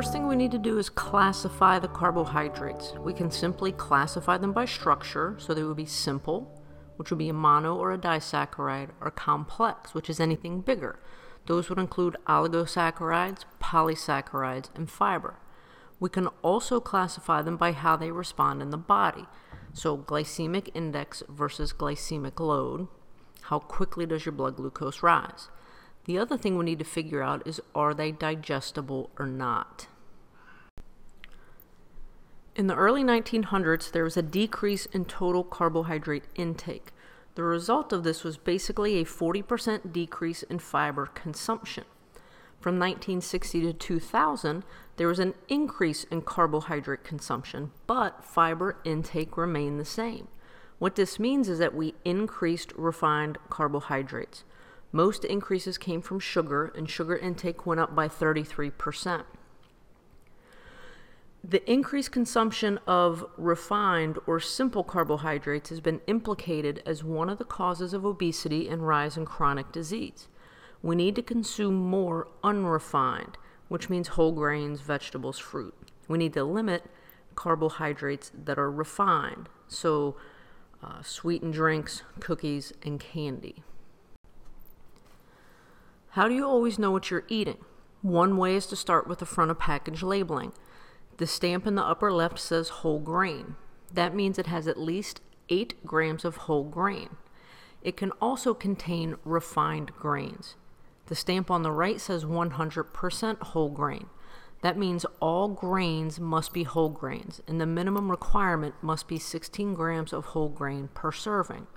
first thing we need to do is classify the carbohydrates. We can simply classify them by structure, so they would be simple, which would be a mono or a disaccharide, or complex, which is anything bigger. Those would include oligosaccharides, polysaccharides, and fiber. We can also classify them by how they respond in the body. So, glycemic index versus glycemic load. How quickly does your blood glucose rise? The other thing we need to figure out is are they digestible or not? In the early 1900s, there was a decrease in total carbohydrate intake. The result of this was basically a 40% decrease in fiber consumption. From 1960 to 2000, there was an increase in carbohydrate consumption, but fiber intake remained the same. What this means is that we increased refined carbohydrates. Most increases came from sugar, and sugar intake went up by 33%. The increased consumption of refined or simple carbohydrates has been implicated as one of the causes of obesity and rise in chronic disease. We need to consume more unrefined, which means whole grains, vegetables, fruit. We need to limit carbohydrates that are refined, so uh, sweetened drinks, cookies, and candy. How do you always know what you're eating? One way is to start with the front of package labeling. The stamp in the upper left says whole grain. That means it has at least 8 grams of whole grain. It can also contain refined grains. The stamp on the right says 100% whole grain. That means all grains must be whole grains, and the minimum requirement must be 16 grams of whole grain per serving.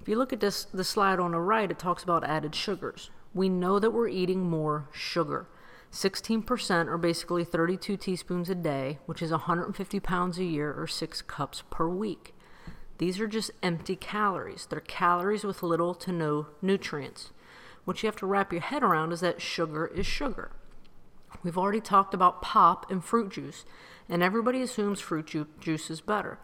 If you look at this, the slide on the right, it talks about added sugars we know that we're eating more sugar. 16% or basically 32 teaspoons a day, which is 150 pounds a year or 6 cups per week. These are just empty calories. They're calories with little to no nutrients. What you have to wrap your head around is that sugar is sugar. We've already talked about pop and fruit juice, and everybody assumes fruit ju- juice is better.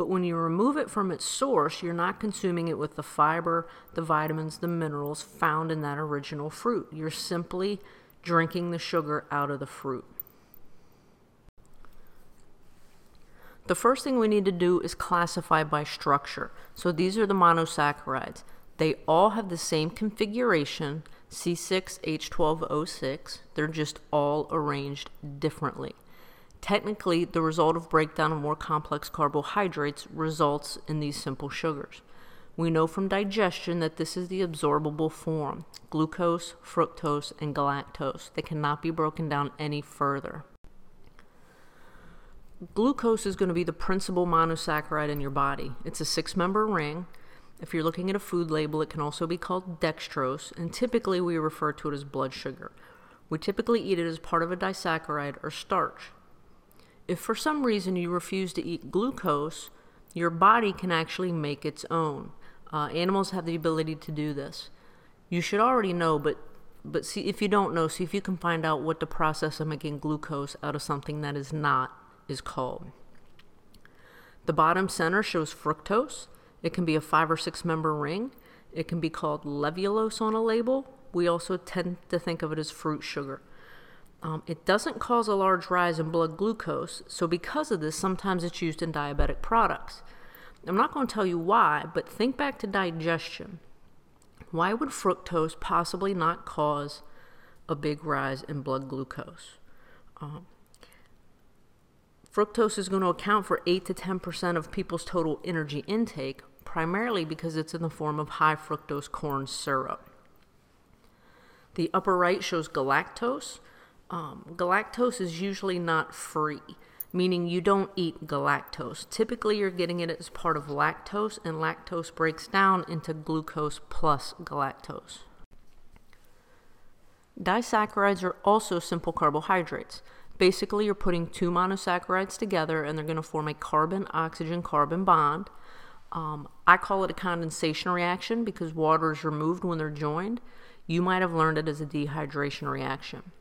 But when you remove it from its source, you're not consuming it with the fiber, the vitamins, the minerals found in that original fruit. You're simply drinking the sugar out of the fruit. The first thing we need to do is classify by structure. So these are the monosaccharides. They all have the same configuration, C6H12O6. They're just all arranged differently. Technically, the result of breakdown of more complex carbohydrates results in these simple sugars. We know from digestion that this is the absorbable form glucose, fructose, and galactose. They cannot be broken down any further. Glucose is going to be the principal monosaccharide in your body. It's a six member ring. If you're looking at a food label, it can also be called dextrose, and typically we refer to it as blood sugar. We typically eat it as part of a disaccharide or starch. If for some reason you refuse to eat glucose, your body can actually make its own. Uh, animals have the ability to do this. You should already know, but but see if you don't know, see if you can find out what the process of making glucose out of something that is not is called. The bottom center shows fructose. It can be a five or six member ring. It can be called levulose on a label. We also tend to think of it as fruit sugar. Um, it doesn't cause a large rise in blood glucose, so because of this, sometimes it's used in diabetic products. I'm not going to tell you why, but think back to digestion. Why would fructose possibly not cause a big rise in blood glucose? Um, fructose is going to account for 8 to 10% of people's total energy intake, primarily because it's in the form of high fructose corn syrup. The upper right shows galactose um, galactose is usually not free, meaning you don't eat galactose. Typically, you're getting it as part of lactose, and lactose breaks down into glucose plus galactose. Disaccharides are also simple carbohydrates. Basically, you're putting two monosaccharides together and they're going to form a carbon oxygen carbon bond. Um, I call it a condensation reaction because water is removed when they're joined. You might have learned it as a dehydration reaction.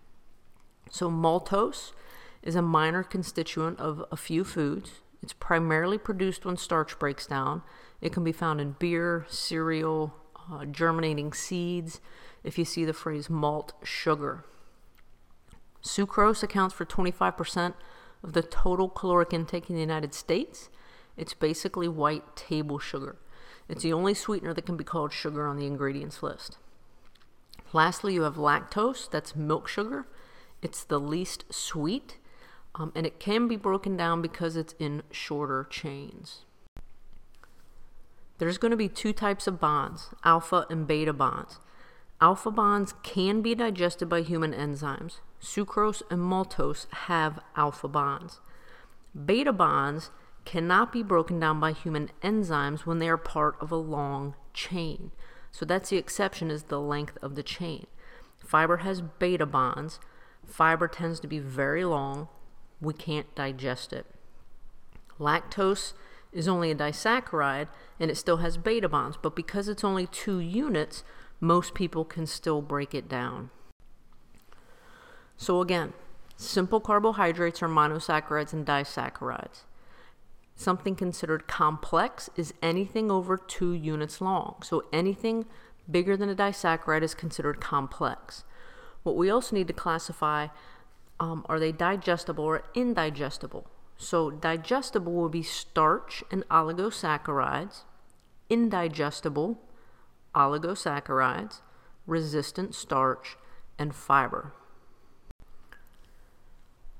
So, maltose is a minor constituent of a few foods. It's primarily produced when starch breaks down. It can be found in beer, cereal, uh, germinating seeds, if you see the phrase malt sugar. Sucrose accounts for 25% of the total caloric intake in the United States. It's basically white table sugar. It's the only sweetener that can be called sugar on the ingredients list. Lastly, you have lactose, that's milk sugar. It's the least sweet, um, and it can be broken down because it's in shorter chains. There's going to be two types of bonds alpha and beta bonds. Alpha bonds can be digested by human enzymes. Sucrose and maltose have alpha bonds. Beta bonds cannot be broken down by human enzymes when they are part of a long chain. So that's the exception is the length of the chain. Fiber has beta bonds. Fiber tends to be very long. We can't digest it. Lactose is only a disaccharide and it still has beta bonds, but because it's only two units, most people can still break it down. So, again, simple carbohydrates are monosaccharides and disaccharides. Something considered complex is anything over two units long. So, anything bigger than a disaccharide is considered complex. What we also need to classify um, are they digestible or indigestible? So, digestible will be starch and oligosaccharides, indigestible, oligosaccharides, resistant starch, and fiber.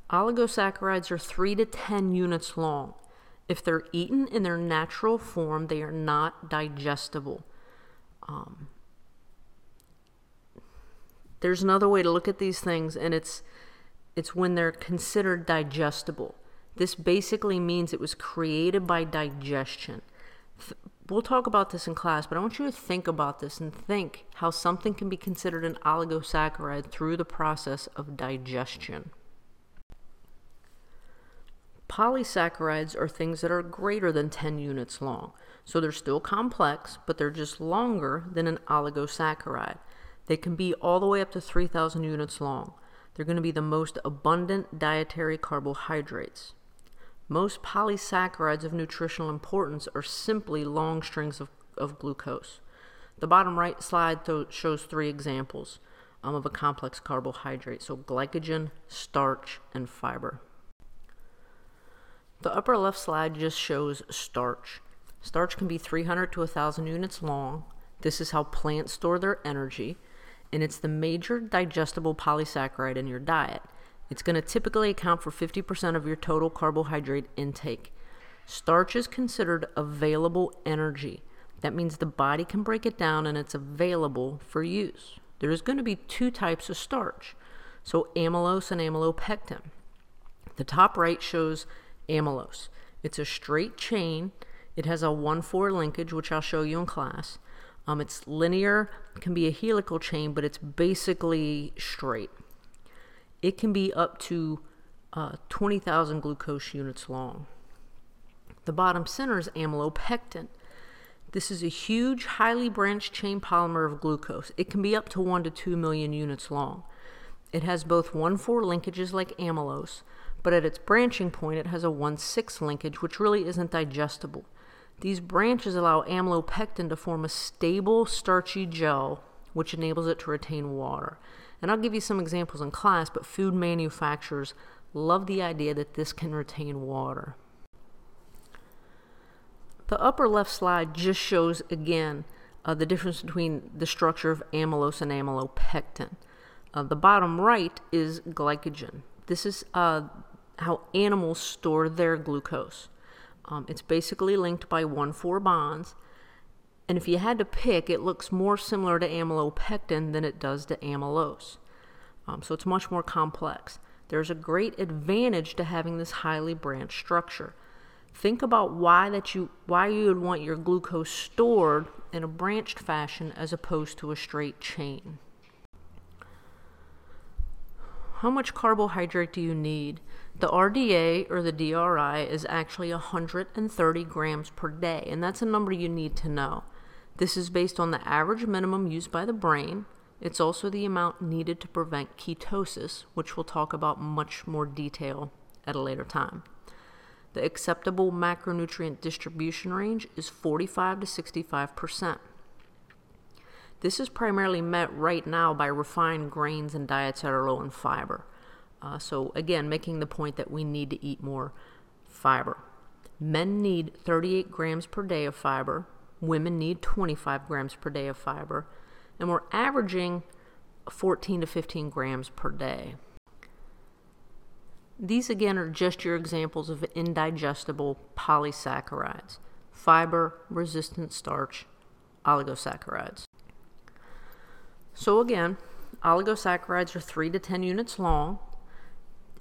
Oligosaccharides are 3 to 10 units long. If they're eaten in their natural form, they are not digestible. Um, there's another way to look at these things, and it's it's when they're considered digestible. This basically means it was created by digestion. We'll talk about this in class, but I want you to think about this and think how something can be considered an oligosaccharide through the process of digestion. Polysaccharides are things that are greater than 10 units long. So they're still complex, but they're just longer than an oligosaccharide. They can be all the way up to 3,000 units long. They're going to be the most abundant dietary carbohydrates. Most polysaccharides of nutritional importance are simply long strings of, of glucose. The bottom right slide th- shows three examples um, of a complex carbohydrate so glycogen, starch, and fiber. The upper left slide just shows starch. Starch can be 300 to 1,000 units long. This is how plants store their energy, and it's the major digestible polysaccharide in your diet. It's going to typically account for 50% of your total carbohydrate intake. Starch is considered available energy. That means the body can break it down and it's available for use. There's going to be two types of starch. So amylose and amylopectin. The top right shows amylose. It's a straight chain. It has a 1-4 linkage, which I'll show you in class. Um, it's linear, can be a helical chain, but it's basically straight. It can be up to uh, 20,000 glucose units long. The bottom center is amylopectin. This is a huge, highly branched chain polymer of glucose. It can be up to 1 to 2 million units long. It has both 1 4 linkages like amylose, but at its branching point, it has a 1 6 linkage, which really isn't digestible. These branches allow amylopectin to form a stable, starchy gel, which enables it to retain water. And I'll give you some examples in class, but food manufacturers love the idea that this can retain water. The upper left slide just shows again uh, the difference between the structure of amylose and amylopectin. Uh, the bottom right is glycogen. This is uh, how animals store their glucose. Um, it's basically linked by 1 4 bonds. And if you had to pick, it looks more similar to amylopectin than it does to amylose. Um, so it's much more complex. There's a great advantage to having this highly branched structure. Think about why that you why you would want your glucose stored in a branched fashion as opposed to a straight chain. How much carbohydrate do you need? The RDA or the DRI is actually 130 grams per day, and that's a number you need to know. This is based on the average minimum used by the brain. It's also the amount needed to prevent ketosis, which we'll talk about much more detail at a later time. The acceptable macronutrient distribution range is 45 to 65 percent. This is primarily met right now by refined grains and diets that are low in fiber. Uh, so, again, making the point that we need to eat more fiber. Men need 38 grams per day of fiber, women need 25 grams per day of fiber, and we're averaging 14 to 15 grams per day. These again are just your examples of indigestible polysaccharides fiber, resistant starch, oligosaccharides. So, again, oligosaccharides are 3 to 10 units long.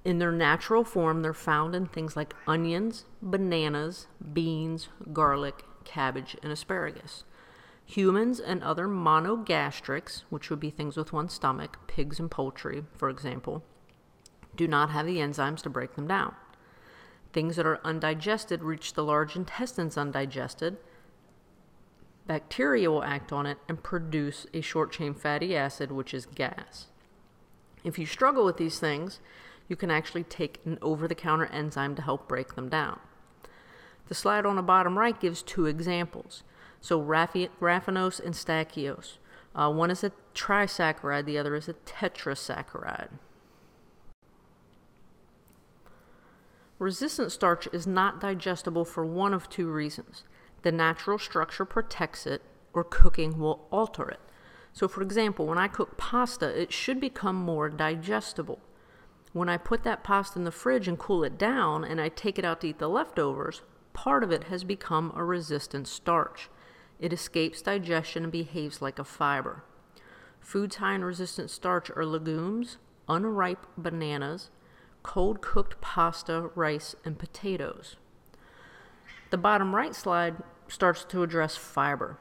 In their natural form, they're found in things like onions, bananas, beans, garlic, cabbage, and asparagus. Humans and other monogastrics, which would be things with one stomach, pigs and poultry, for example, do not have the enzymes to break them down. Things that are undigested reach the large intestines undigested. Bacteria will act on it and produce a short chain fatty acid, which is gas. If you struggle with these things, you can actually take an over the counter enzyme to help break them down. The slide on the bottom right gives two examples. So raffinose and stachyose. Uh, one is a trisaccharide, the other is a tetrasaccharide. Resistant starch is not digestible for one of two reasons. The natural structure protects it, or cooking will alter it. So, for example, when I cook pasta, it should become more digestible. When I put that pasta in the fridge and cool it down and I take it out to eat the leftovers, part of it has become a resistant starch. It escapes digestion and behaves like a fiber. Foods high in resistant starch are legumes, unripe bananas, cold cooked pasta, rice, and potatoes. The bottom right slide starts to address fiber.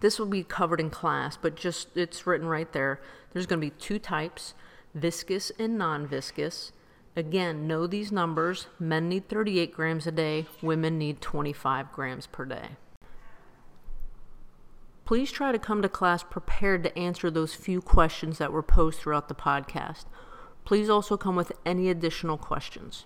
This will be covered in class, but just it's written right there. There's going to be two types viscous and non viscous. Again, know these numbers. Men need 38 grams a day, women need 25 grams per day. Please try to come to class prepared to answer those few questions that were posed throughout the podcast. Please also come with any additional questions.